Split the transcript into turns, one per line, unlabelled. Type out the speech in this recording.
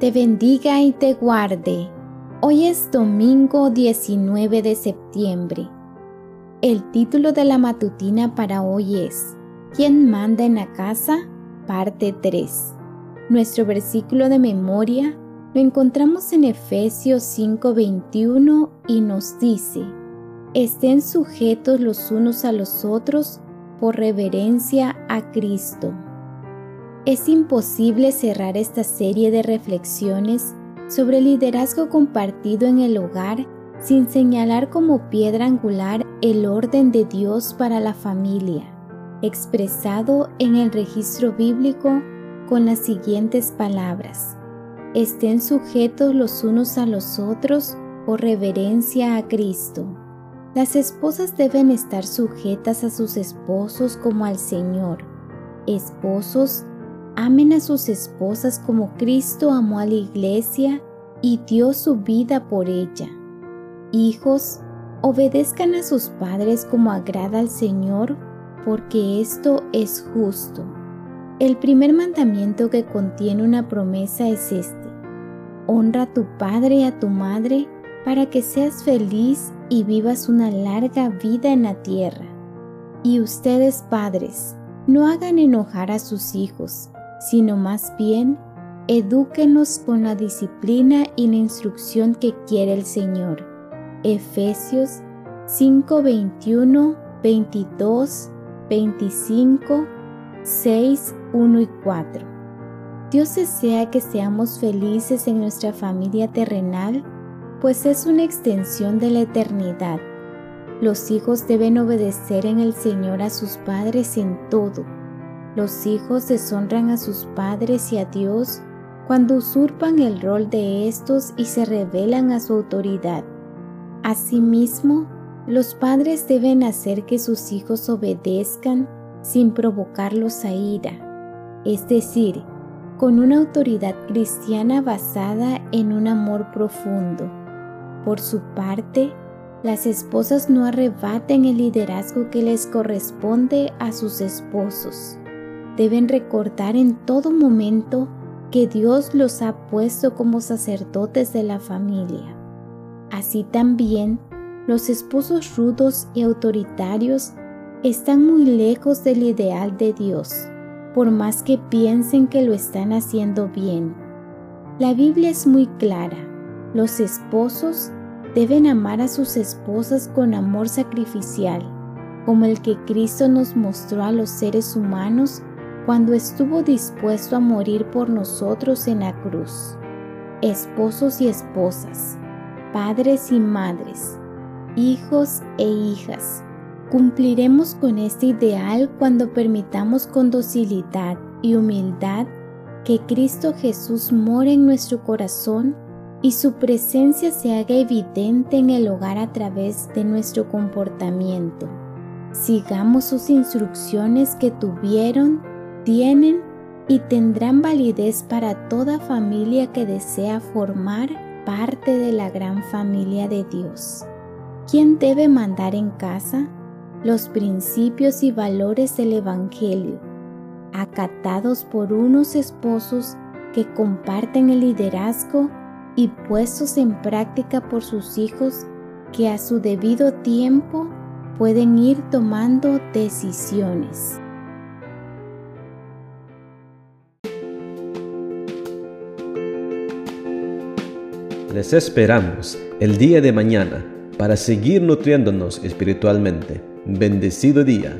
te bendiga y te guarde. Hoy es domingo 19 de septiembre. El título de la matutina para hoy es ¿Quién manda en la casa? Parte 3. Nuestro versículo de memoria lo encontramos en Efesios 5:21 y nos dice, estén sujetos los unos a los otros por reverencia a Cristo. Es imposible cerrar esta serie de reflexiones sobre el liderazgo compartido en el hogar sin señalar como piedra angular el orden de Dios para la familia, expresado en el registro bíblico con las siguientes palabras. Estén sujetos los unos a los otros por reverencia a Cristo. Las esposas deben estar sujetas a sus esposos como al Señor. Esposos, amen a sus esposas como Cristo amó a la iglesia y dio su vida por ella. Hijos, obedezcan a sus padres como agrada al Señor, porque esto es justo. El primer mandamiento que contiene una promesa es este. Honra a tu padre y a tu madre para que seas feliz y vivas una larga vida en la tierra. Y ustedes padres, no hagan enojar a sus hijos, sino más bien edúquenos con la disciplina y la instrucción que quiere el Señor. Efesios 5, 21, 22, 25, 6, 1 y 4. Dios desea que seamos felices en nuestra familia terrenal pues es una extensión de la eternidad. Los hijos deben obedecer en el Señor a sus padres en todo. Los hijos deshonran a sus padres y a Dios cuando usurpan el rol de estos y se rebelan a su autoridad. Asimismo, los padres deben hacer que sus hijos obedezcan sin provocarlos a ira, es decir, con una autoridad cristiana basada en un amor profundo. Por su parte, las esposas no arrebaten el liderazgo que les corresponde a sus esposos. Deben recordar en todo momento que Dios los ha puesto como sacerdotes de la familia. Así también, los esposos rudos y autoritarios están muy lejos del ideal de Dios, por más que piensen que lo están haciendo bien. La Biblia es muy clara los esposos deben amar a sus esposas con amor sacrificial, como el que Cristo nos mostró a los seres humanos cuando estuvo dispuesto a morir por nosotros en la cruz. Esposos y esposas, padres y madres, hijos e hijas, cumpliremos con este ideal cuando permitamos con docilidad y humildad que Cristo Jesús more en nuestro corazón y su presencia se haga evidente en el hogar a través de nuestro comportamiento. Sigamos sus instrucciones que tuvieron, tienen y tendrán validez para toda familia que desea formar parte de la gran familia de Dios. ¿Quién debe mandar en casa? Los principios y valores del Evangelio, acatados por unos esposos que comparten el liderazgo y puestos en práctica por sus hijos que a su debido tiempo pueden ir tomando decisiones.
Les esperamos el día de mañana para seguir nutriéndonos espiritualmente. Bendecido día.